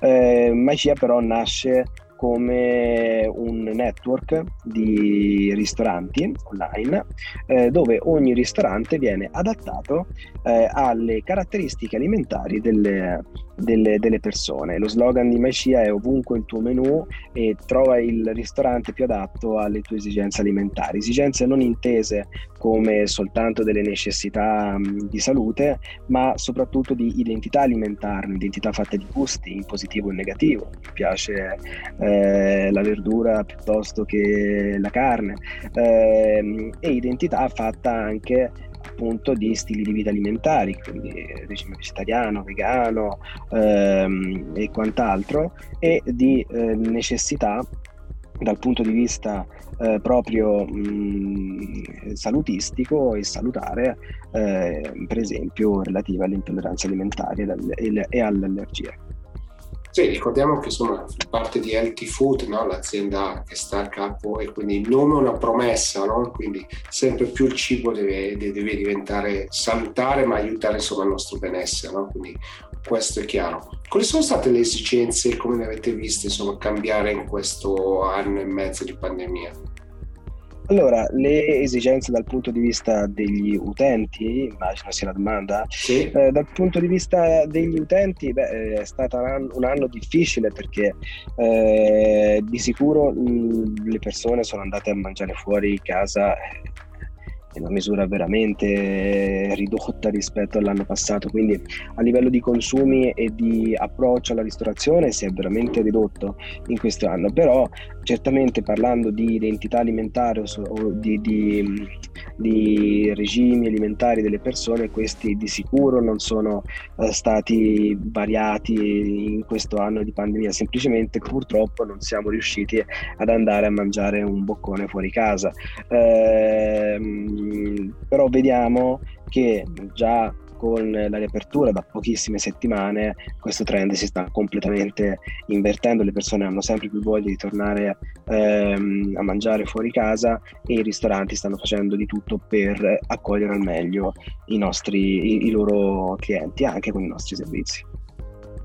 Eh, Magia però nasce come un network di ristoranti online eh, dove ogni ristorante viene adattato eh, alle caratteristiche alimentari delle, delle, delle, persone. Lo slogan di Macia è ovunque il tuo menù e trova il ristorante più adatto alle tue esigenze alimentari, esigenze non intese come soltanto delle necessità mh, di salute, ma soprattutto di identità alimentare, un'identità fatta di gusti in positivo e in negativo. Mi piace eh, la verdura piuttosto che la carne eh, e identità fatta anche appunto di stili di vita alimentari, quindi regime vegetariano, vegano ehm, e quant'altro, e di eh, necessità dal punto di vista eh, proprio mh, salutistico e salutare, eh, per esempio relativa alle intolleranze alimentari e alle allergie. Sì, ricordiamo che insomma parte di Healthy Food, no? l'azienda che sta a capo e quindi il nome è una promessa, no? quindi sempre più il cibo deve, deve diventare salutare ma aiutare insomma, il nostro benessere, no? quindi questo è chiaro. Quali sono state le esigenze, come le avete viste, insomma, cambiare in questo anno e mezzo di pandemia? Allora, le esigenze dal punto di vista degli utenti, immagino sia la domanda, sì. eh, dal punto di vista degli utenti beh, è stato un anno, un anno difficile perché eh, di sicuro mh, le persone sono andate a mangiare fuori casa eh, in una misura veramente ridotta rispetto all'anno passato, quindi a livello di consumi e di approccio alla ristorazione si è veramente ridotto in questo anno, però certamente parlando di identità alimentare o di, di, di regimi alimentari delle persone, questi di sicuro non sono eh, stati variati in questo anno di pandemia, semplicemente purtroppo non siamo riusciti ad andare a mangiare un boccone fuori casa. Eh, però vediamo che già con la riapertura da pochissime settimane questo trend si sta completamente invertendo, le persone hanno sempre più voglia di tornare ehm, a mangiare fuori casa e i ristoranti stanno facendo di tutto per accogliere al meglio i, nostri, i, i loro clienti anche con i nostri servizi.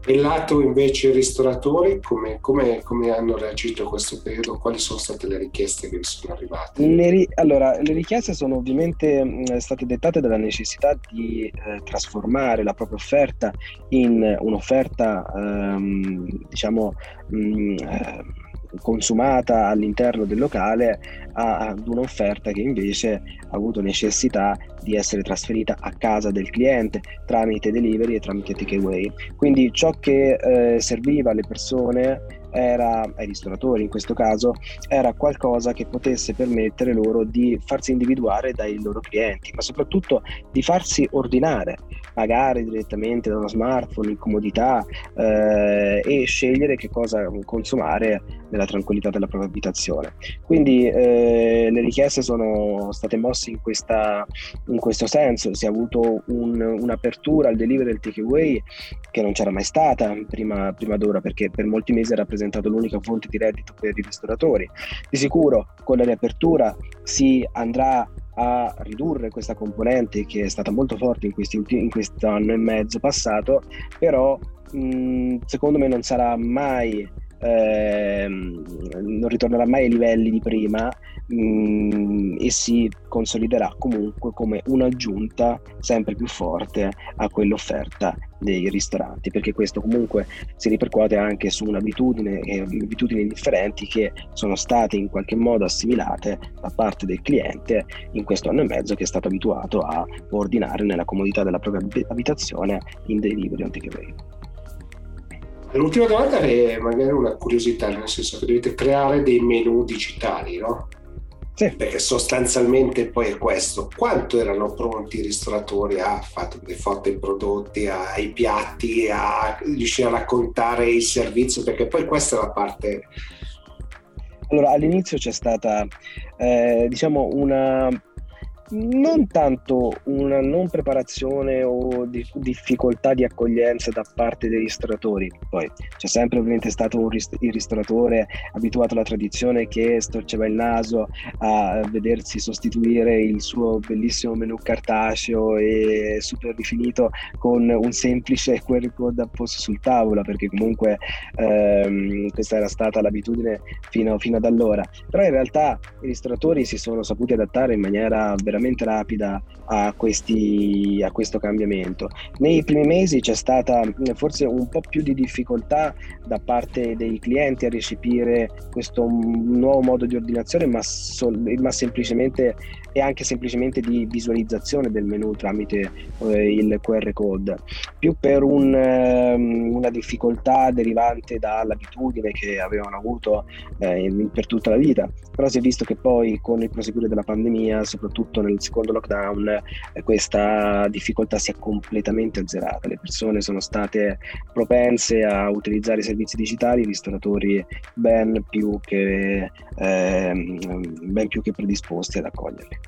E lato invece ristoratori, come, come, come, hanno reagito a questo periodo? Quali sono state le richieste che vi sono arrivate? Le ri- allora, le richieste sono ovviamente state dettate dalla necessità di eh, trasformare la propria offerta in un'offerta, ehm, diciamo, mh, eh, consumata all'interno del locale ad un'offerta che invece ha avuto necessità di essere trasferita a casa del cliente tramite delivery e tramite takeaway. Quindi ciò che eh, serviva alle persone era, ai ristoratori in questo caso, era qualcosa che potesse permettere loro di farsi individuare dai loro clienti, ma soprattutto di farsi ordinare, pagare direttamente da uno smartphone in comodità eh, e scegliere che cosa consumare nella tranquillità della propria abitazione. Quindi eh, le richieste sono state mosse in, questa, in questo senso, si è avuto un, un'apertura al delivery del takeaway che non c'era mai stata prima, prima d'ora perché per molti mesi era rappresentato l'unica fonte di reddito per i ristoratori. Di sicuro con la riapertura si andrà a ridurre questa componente che è stata molto forte in, questi ultimi, in questo anno e mezzo passato, però mh, secondo me non sarà mai non ritornerà mai ai livelli di prima mh, mm, e si consoliderà comunque come un'aggiunta sempre più forte a quell'offerta dei ristoranti perché questo comunque si ripercuote anche su un'abitudine e abitudini differenti che sono state in qualche modo assimilate da parte del cliente in questo anno e mezzo che è stato abituato a ordinare nella comodità della propria abitazione in delivery on takeaway. L'ultima domanda è magari una curiosità, nel senso che dovete creare dei menu digitali, no? Sì. Perché sostanzialmente poi è questo. Quanto erano pronti i ristoratori a fare le foto ai prodotti, ai piatti, a riuscire a raccontare il servizio? Perché poi questa è la parte... Allora, all'inizio c'è stata, eh, diciamo, una non tanto una non preparazione o di difficoltà di accoglienza da parte dei ristoratori, poi c'è sempre ovviamente stato rist- il ristoratore abituato alla tradizione che storceva il naso a vedersi sostituire il suo bellissimo menù cartaceo e super rifinito con un semplice QR code apposto sul tavolo, perché comunque ehm, questa era stata l'abitudine fino, fino ad allora. Però in realtà i ristoratori si sono saputi adattare in maniera veramente veramente rapida a, questi, a questo cambiamento. Nei primi mesi c'è stata forse un po' più di difficoltà da parte dei clienti a recepire questo nuovo modo di ordinazione, ma, sol- ma semplicemente e anche semplicemente di visualizzazione del menu tramite eh, il QR code, più per un, um, una difficoltà derivante dall'abitudine che avevano avuto eh, per tutta la vita, però si è visto che poi con il proseguire della pandemia, soprattutto nel secondo lockdown eh, questa difficoltà si è completamente azzerata. Le persone sono state propense a utilizzare i servizi digitali, i ristoratori ben più che, eh, ben più che predisposti ad accoglierli.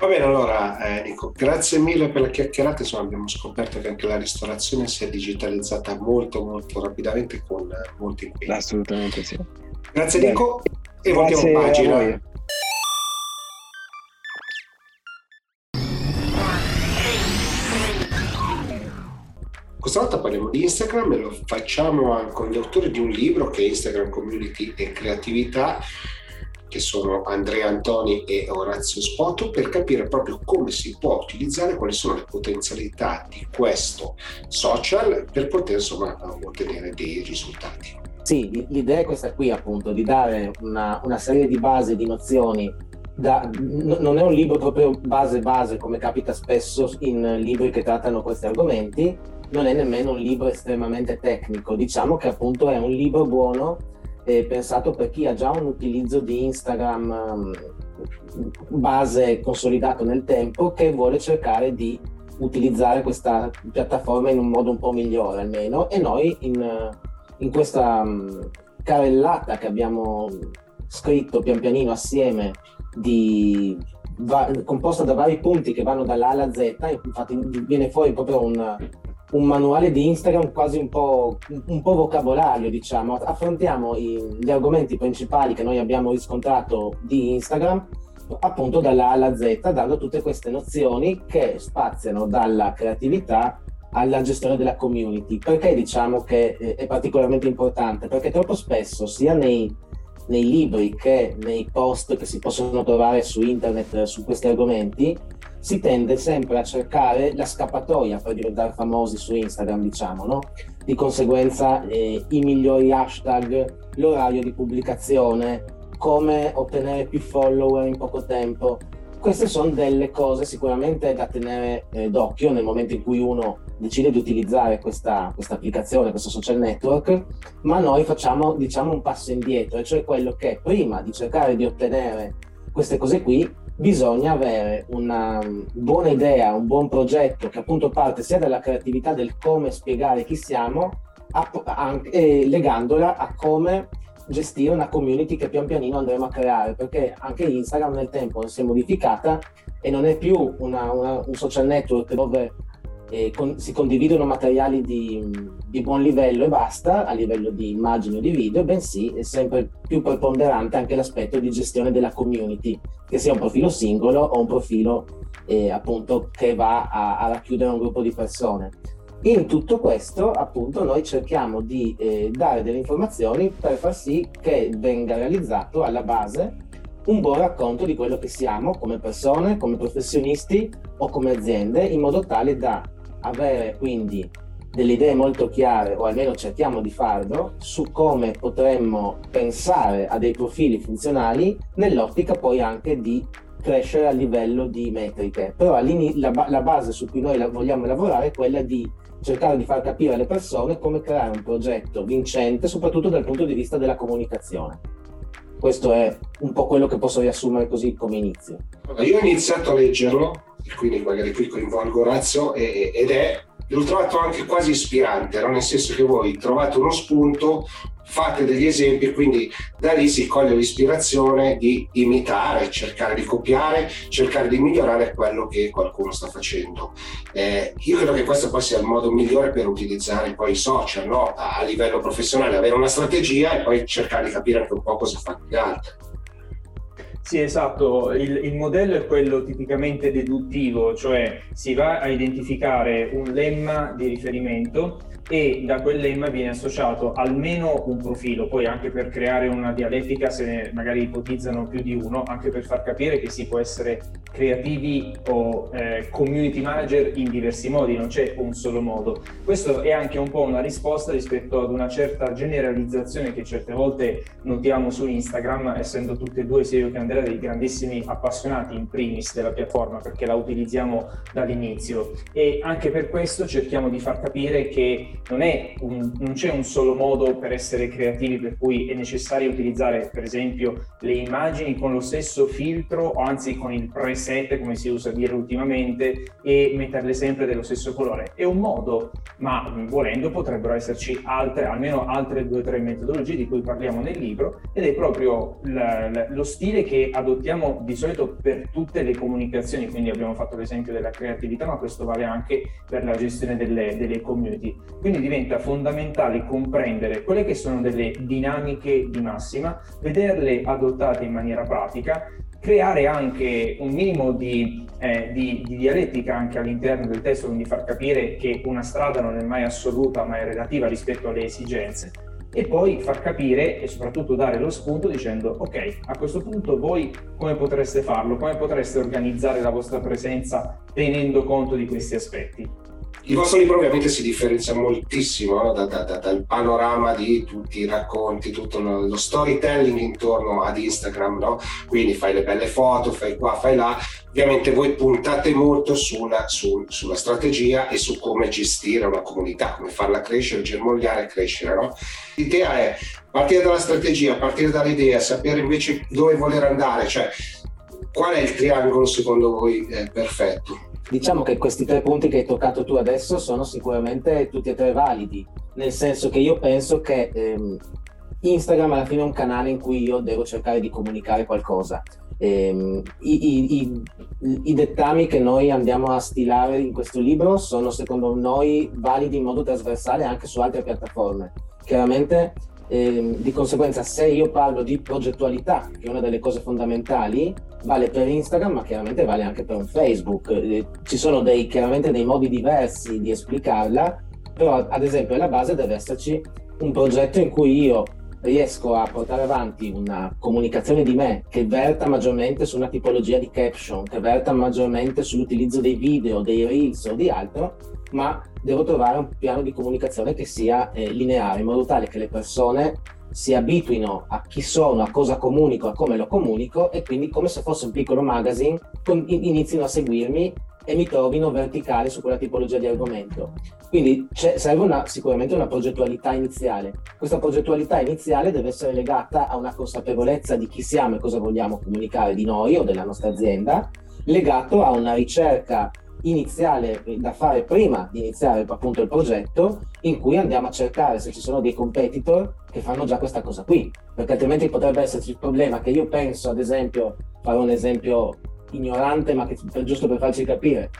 Va bene, allora eh, Nico, grazie mille per la chiacchierata. Insomma, abbiamo scoperto che anche la ristorazione si è digitalizzata molto, molto rapidamente con eh, molti impegni. Assolutamente sì. Grazie. Nico e voltiamo pagina. Questa volta parliamo di Instagram e lo facciamo con gli autori di un libro che è Instagram Community e Creatività che sono Andrea Antoni e Orazio Spoto, per capire proprio come si può utilizzare, quali sono le potenzialità di questo social per poter insomma ottenere dei risultati. Sì, l'idea è questa qui appunto, di dare una, una serie di basi, di nozioni da, non è un libro proprio base base come capita spesso in libri che trattano questi argomenti, non è nemmeno un libro estremamente tecnico, diciamo che appunto è un libro buono eh, pensato per chi ha già un utilizzo di Instagram um, base consolidato nel tempo che vuole cercare di utilizzare questa piattaforma in un modo un po' migliore almeno. E noi in, in questa um, carrellata che abbiamo scritto pian pianino assieme di, va, composta da vari punti che vanno dall'A alla Z infatti viene fuori proprio un, un manuale di Instagram quasi un po', un po vocabolario, diciamo. Affrontiamo i, gli argomenti principali che noi abbiamo riscontrato di Instagram appunto dalla A alla Z, dando tutte queste nozioni che spaziano dalla creatività alla gestione della community. Perché diciamo che è particolarmente importante? Perché troppo spesso, sia nei, nei libri che nei post che si possono trovare su internet su questi argomenti, si tende sempre a cercare la scappatoia per diventare famosi su Instagram, diciamo, no? Di conseguenza eh, i migliori hashtag, l'orario di pubblicazione, come ottenere più follower in poco tempo. Queste sono delle cose sicuramente da tenere eh, d'occhio nel momento in cui uno decide di utilizzare questa, applicazione, questo social network, ma noi facciamo diciamo un passo indietro, cioè quello che prima di cercare di ottenere queste cose qui bisogna avere una buona idea, un buon progetto che appunto parte sia dalla creatività del come spiegare chi siamo, a, a, e legandola a come gestire una community che pian pianino andremo a creare, perché anche Instagram nel tempo si è modificata e non è più una, una, un social network dove con, si condividono materiali di, di, buon livello e basta, a livello di immagini o di video, bensì è sempre più preponderante anche l'aspetto di gestione della community, che sia un profilo singolo o un profilo eh, appunto che va a, a, racchiudere un gruppo di persone. In tutto questo, appunto, noi cerchiamo di eh, dare delle informazioni per far sì che venga realizzato alla base un buon racconto di quello che siamo come persone, come professionisti o come aziende, in modo tale da avere quindi delle idee molto chiare, o almeno cerchiamo di farlo, su come potremmo pensare a dei profili funzionali nell'ottica poi anche di crescere a livello di metriche. Però la, la base su cui noi la vogliamo lavorare è quella di cercare di far capire alle persone come creare un progetto vincente, soprattutto dal punto di vista della comunicazione. Questo è un po' quello che posso riassumere così come inizio. Io ho iniziato a leggerlo quindi magari qui coinvolgo Orazio, ed è, l'ho trovato anche quasi ispirante, no? nel senso che voi trovate uno spunto, fate degli esempi, quindi da lì si coglie l'ispirazione di imitare, cercare di copiare, cercare di migliorare quello che qualcuno sta facendo. Eh, io credo che questo poi sia il modo migliore per utilizzare poi i social no? a livello professionale, avere una strategia e poi cercare di capire anche un po' cosa fanno gli altri. Sì, esatto, il, il, modello è quello tipicamente deduttivo, cioè si va a identificare un lemma di riferimento e da quel lemma viene associato almeno un profilo, poi anche per creare una dialettica se magari ipotizzano più di uno, anche per far capire che si può essere creativi o eh, community manager in diversi modi, non c'è un solo modo. Questo è anche un po' una risposta rispetto ad una certa generalizzazione che certe volte notiamo su Instagram, essendo tutte e due sia io che Andrea dei grandissimi appassionati in primis della piattaforma perché la utilizziamo dall'inizio e anche per questo cerchiamo di far capire che non, un, non, c'è un solo modo per essere creativi per cui è necessario utilizzare per esempio le immagini con lo stesso filtro o anzi con il preset come si usa dire ultimamente e metterle sempre dello stesso colore. È un modo, ma volendo potrebbero esserci altre, almeno altre due o tre metodologie di cui parliamo nel libro ed è proprio l- l- lo stile che adottiamo di solito per tutte le comunicazioni, quindi abbiamo fatto l'esempio della creatività, ma questo vale anche per la gestione delle, delle community. Quindi diventa fondamentale comprendere quelle che sono delle dinamiche di massima, vederle adottate in maniera pratica, creare anche un minimo di, eh, di, di, dialettica anche all'interno del testo, quindi far capire che una strada non è mai assoluta ma è relativa rispetto alle esigenze e poi far capire e soprattutto dare lo spunto dicendo ok, a questo punto voi come potreste farlo, come potreste organizzare la vostra presenza tenendo conto di questi aspetti. Il vostro libro ovviamente si differenzia moltissimo no? da, da, da, dal panorama di tutti i racconti, tutto lo, storytelling intorno ad Instagram, no? quindi fai le belle foto, fai qua, fai là. Ovviamente voi puntate molto sulla, su, sulla strategia e su come gestire una comunità, come farla crescere, germogliare e crescere. No? L'idea è partire dalla strategia, partire dall'idea, sapere invece dove voler andare, cioè qual è il triangolo secondo voi eh, perfetto? Diciamo che questi tre punti che hai toccato tu adesso sono sicuramente tutti e tre validi, nel senso che io penso che ehm, Instagram alla fine è un canale in cui io devo cercare di comunicare qualcosa. Ehm, i, i, i, I dettami che noi andiamo a stilare in questo libro sono secondo noi validi in modo trasversale anche su altre piattaforme. Chiaramente eh, di conseguenza, se io parlo di progettualità, che è una delle cose fondamentali, vale per Instagram, ma chiaramente vale anche per un Facebook. Eh, ci sono dei, chiaramente dei modi diversi di esplicarla, però ad esempio alla base deve esserci un progetto in cui io riesco a portare avanti una comunicazione di me che verta maggiormente su una tipologia di caption, che verta maggiormente sull'utilizzo dei video, dei reels o di altro, ma devo trovare un piano di comunicazione che sia eh, lineare, in modo tale che le persone si abituino a chi sono, a cosa comunico, a come lo comunico e quindi come se fosse un piccolo magazine inizino a seguirmi e mi trovino verticale su quella tipologia di argomento. Quindi serve una, sicuramente una progettualità iniziale. Questa progettualità iniziale deve essere legata a una consapevolezza di chi siamo e cosa vogliamo comunicare di noi o della nostra azienda, legato a una ricerca iniziale da fare prima di iniziare appunto il progetto in cui andiamo a cercare se ci sono dei competitor che fanno già questa cosa qui. Perché altrimenti potrebbe esserci il problema che io penso ad esempio farò un esempio ignorante ma che, giusto per farci capire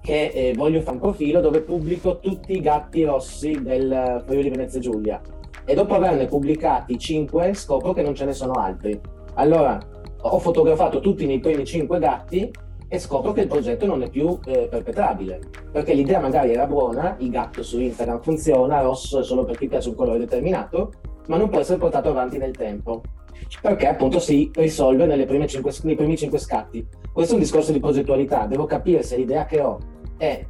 che eh, voglio fare un profilo dove pubblico tutti i gatti rossi del Friuli Venezia Giulia. E dopo averne pubblicati 5 scopro che non ce ne sono altri. Allora ho fotografato tutti i miei primi 5 gatti e scopro che il progetto non è più eh, perpetrabile perché l'idea magari era buona, il gatto su Instagram funziona, rosso è solo per chi piace un colore determinato, ma non può essere portato avanti nel tempo perché appunto si risolve cinque, nei primi cinque scatti. Questo è un discorso di progettualità, devo capire se l'idea che ho è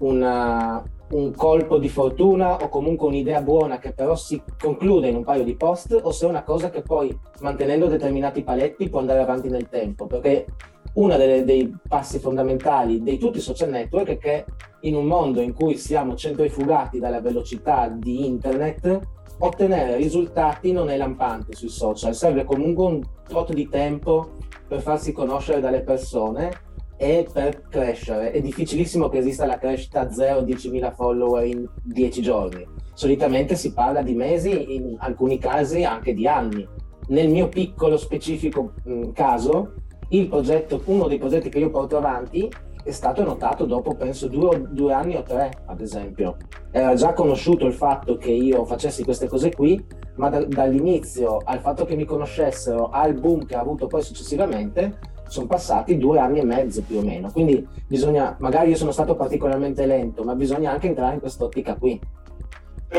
una, un colpo di fortuna o comunque un'idea buona che però si conclude in un paio di post o se è una cosa che poi mantenendo determinati paletti può andare avanti nel tempo perché uno dei passi fondamentali di tutti i social network è che in un mondo in cui siamo centrifugati dalla velocità di internet, ottenere risultati non è lampante sui social, serve comunque un tot di tempo per farsi conoscere dalle persone e per crescere. È difficilissimo che esista la crescita 0-10.000 follower in 10 giorni. Solitamente si parla di mesi, in alcuni casi anche di anni. Nel mio piccolo specifico mh, caso, il progetto, uno dei progetti che io porto avanti è stato notato dopo penso due, due, anni o tre ad esempio. Era già conosciuto il fatto che io facessi queste cose qui ma da, dall'inizio al fatto che mi conoscessero al boom che ha avuto poi successivamente sono passati due anni e mezzo più o meno. Quindi bisogna magari io sono stato particolarmente lento ma bisogna anche entrare in quest'ottica qui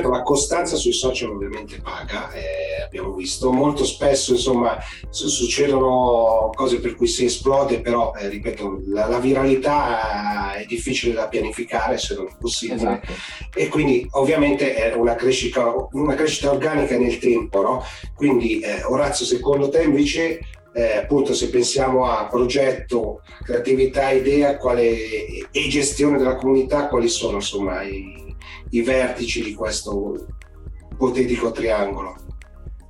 la costanza sui social ovviamente paga, eh, abbiamo visto. Molto spesso, insomma, succedono cose per cui si esplode, però, eh, ripeto, la, la, viralità è difficile da pianificare se non è possibile. Esatto. E quindi ovviamente è una crescita, una crescita organica nel tempo, no? Quindi, eh, Orazio, secondo te invece eh, appunto se pensiamo a progetto, creatività, idea quale, e gestione della comunità, quali sono insomma i, i vertici di questo ipotetico triangolo?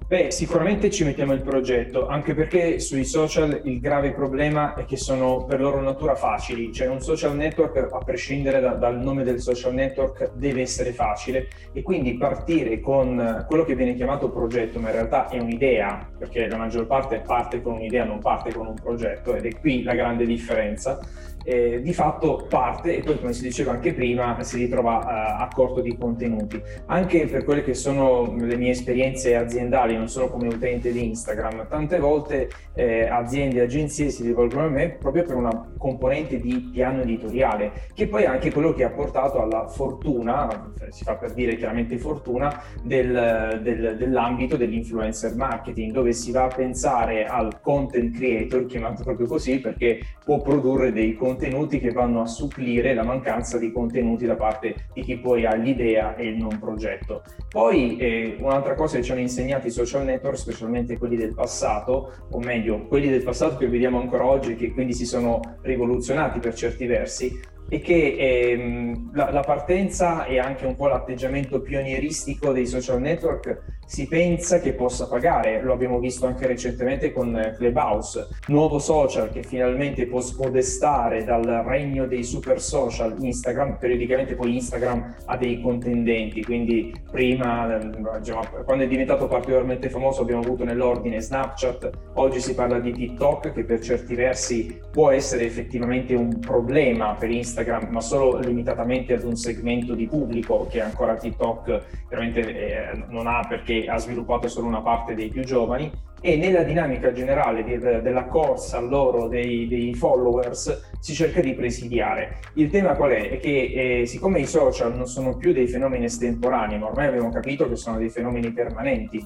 Beh, sicuramente ci mettiamo il progetto, anche perché sui social il grave problema è che sono per loro natura facili, cioè un social network, a prescindere da, dal nome del social network, deve essere facile. E quindi partire con quello che viene chiamato progetto, ma in realtà è un'idea, perché la maggior parte parte con un'idea, non parte con un progetto ed è qui la grande differenza eh, di fatto parte e poi come si diceva anche prima si ritrova uh, a corto di contenuti. Anche per quelle che sono le mie esperienze aziendali, non solo come utente di Instagram, tante volte eh, aziende e agenzie si rivolgono a me proprio per una componente di piano editoriale, che poi è anche quello che ha portato alla fortuna, si fa per dire chiaramente fortuna, del, del, dell'ambito dell'influencer marketing, dove si va a pensare al content creator, chiamato proprio così, perché può produrre dei contenuti contenuti che vanno a supplire la mancanza di contenuti da parte di chi poi ha l'idea e il non progetto. Poi eh, un'altra cosa che ci hanno insegnato i social network, specialmente quelli del passato, o meglio, quelli del passato che vediamo ancora oggi e che quindi si sono rivoluzionati per certi versi, è che ehm, la, la, partenza e anche un po' l'atteggiamento pionieristico dei social network si pensa che possa pagare, lo abbiamo visto anche recentemente con Clubhouse, nuovo social che finalmente può spodestare dal regno dei super social Instagram, periodicamente poi Instagram ha dei contendenti, quindi prima diciamo, quando è diventato particolarmente famoso abbiamo avuto nell'ordine Snapchat, oggi si parla di TikTok che per certi versi può essere effettivamente un problema per Instagram, ma solo limitatamente ad un segmento di pubblico che ancora TikTok veramente eh, non ha perché ha sviluppato solo una parte dei più giovani e nella dinamica generale di, della corsa loro dei, dei, followers si cerca di presidiare. Il tema qual è? È che eh, siccome i social non sono più dei fenomeni estemporanei, ma ormai abbiamo capito che sono dei fenomeni permanenti,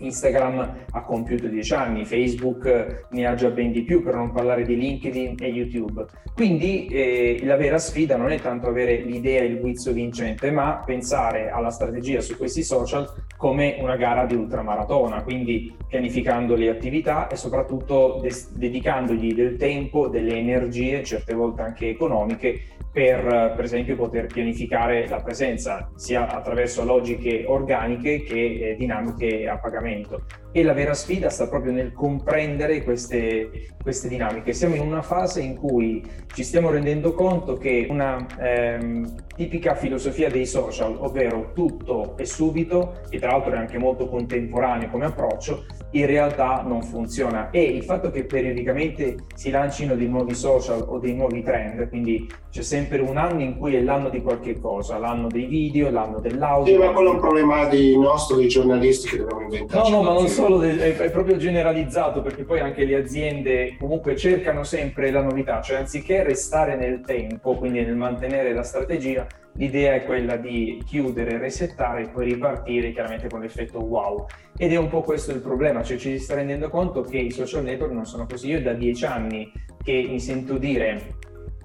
Instagram ha compiuto 10 anni, Facebook ne ha già ben di più, per non parlare di LinkedIn e YouTube. Quindi eh, la vera sfida non è tanto avere l'idea e il guizzo vincente, ma pensare alla strategia su questi social come una gara di ultramaratona, quindi pianificando le attività e soprattutto des- dedicandogli del tempo, delle energie, certe volte anche economiche, per per esempio poter pianificare la presenza sia attraverso logiche organiche che eh, dinamiche a pagamento. E la vera sfida sta proprio nel comprendere queste, queste dinamiche. Siamo in una fase in cui ci stiamo rendendo conto che una ehm, tipica filosofia dei social, ovvero tutto e subito, e tra l'altro è anche molto contemporaneo come approccio, in realtà non funziona e il fatto che periodicamente si lancino dei nuovi social o dei nuovi trend, quindi c'è sempre un anno in cui è l'anno di qualche cosa, l'anno dei video, l'anno dell'audio. Sì, ma quello è un problema di nostro, dei giornalisti che dobbiamo inventare. No, no, ma non solo, è, è proprio generalizzato perché poi anche le aziende comunque cercano sempre la novità, cioè anziché restare nel tempo, quindi nel mantenere la strategia, L'idea è quella di chiudere, resettare e poi ripartire chiaramente con l'effetto wow. Ed è un po' questo il problema, cioè ci si sta rendendo conto che i social network non sono così. Io da dieci anni che mi sento dire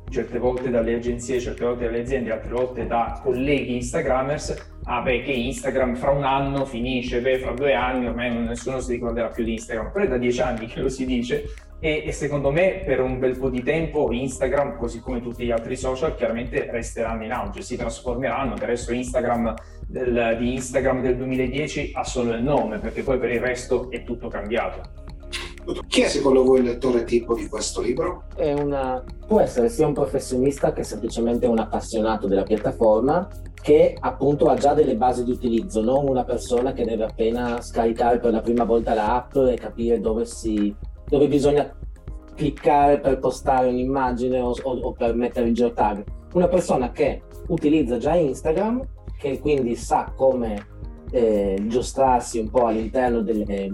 certe volte dalle agenzie, certe volte dalle aziende, altre volte da colleghi Instagrammers, ah beh che Instagram fra un anno finisce, beh fra due anni ormai nessuno si ricorderà più di Instagram, però è da dieci anni che lo si dice e, e, secondo me per un bel po' di tempo Instagram, così come tutti gli altri social, chiaramente resteranno in auge, si trasformeranno. Adesso Instagram del, di Instagram del 2010 ha solo il nome, perché poi per il resto è tutto cambiato. Chi è secondo voi il lettore tipo di questo libro? Una... Può essere sia un professionista che semplicemente un appassionato della piattaforma che appunto ha già delle basi di utilizzo, non una persona che deve appena scaricare per la prima volta l'app e capire dove si dove bisogna cliccare per postare un'immagine o, o, o per mettere il geotag. Una persona che utilizza già Instagram, che quindi sa come eh, giostrarsi un po' all'interno delle,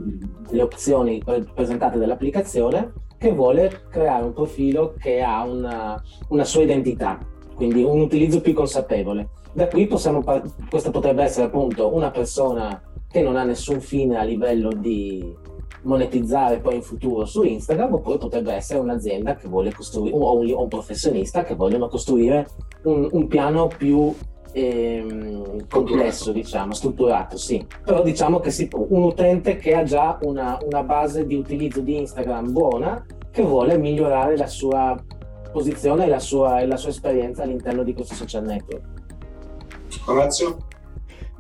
delle opzioni presentate dall'applicazione, che vuole creare un profilo che ha una, una sua identità, quindi un utilizzo più consapevole. Da qui possiamo, questa potrebbe essere appunto una persona che non ha nessun fine a livello di monetizzare poi in futuro su Instagram oppure potrebbe essere un'azienda che vuole costruire o un, un professionista che vogliono costruire un, un piano più ehm, complesso, diciamo, strutturato, sì. Però diciamo che si, un utente che ha già una, una base di utilizzo di Instagram buona che vuole migliorare la sua posizione e la sua, e la sua esperienza all'interno di questo social network. Orazio?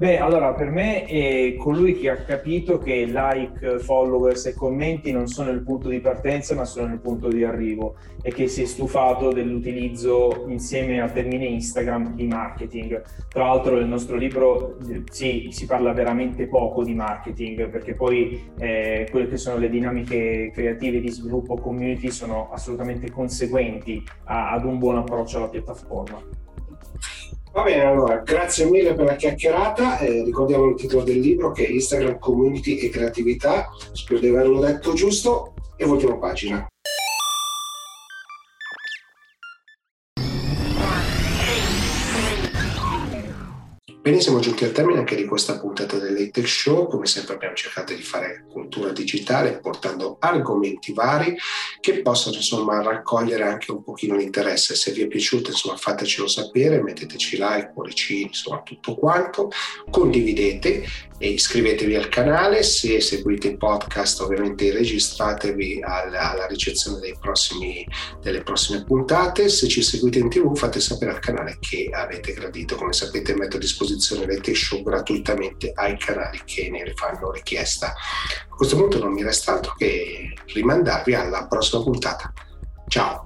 Beh, allora per me è colui che ha capito che like, followers e commenti non sono il punto di partenza, ma sono il punto di arrivo e che si è stufato dell'utilizzo insieme al termine Instagram di marketing. Tra l'altro nel nostro libro sì, si parla veramente poco di marketing perché poi eh, quelle che sono le dinamiche creative di sviluppo community sono assolutamente conseguenti a, ad un buon approccio alla piattaforma. Va bene, allora, grazie mille per la chiacchierata. Eh, ricordiamo il titolo del libro che è Instagram Community e Creatività. Spero di averlo detto giusto e voltiamo pagina. Bene, siamo giunti al termine anche di questa puntata del Late Show. Come sempre abbiamo cercato di fare cultura digitale portando argomenti vari che possano insomma raccogliere anche un pochino l'interesse. Se vi è piaciuto insomma fatecelo sapere, metteteci like, cuoricini, insomma tutto quanto, condividete iscrivetevi al canale. Se seguite il podcast ovviamente registratevi alla, alla ricezione prossimi, delle prossime puntate. Se ci seguite in tv fate sapere al canale che avete gradito. Come sapete metto a disposizione disposizione Rete Show gratuitamente ai canali che ne fanno richiesta. A questo punto non mi resta altro che rimandarvi alla prossima puntata. Ciao!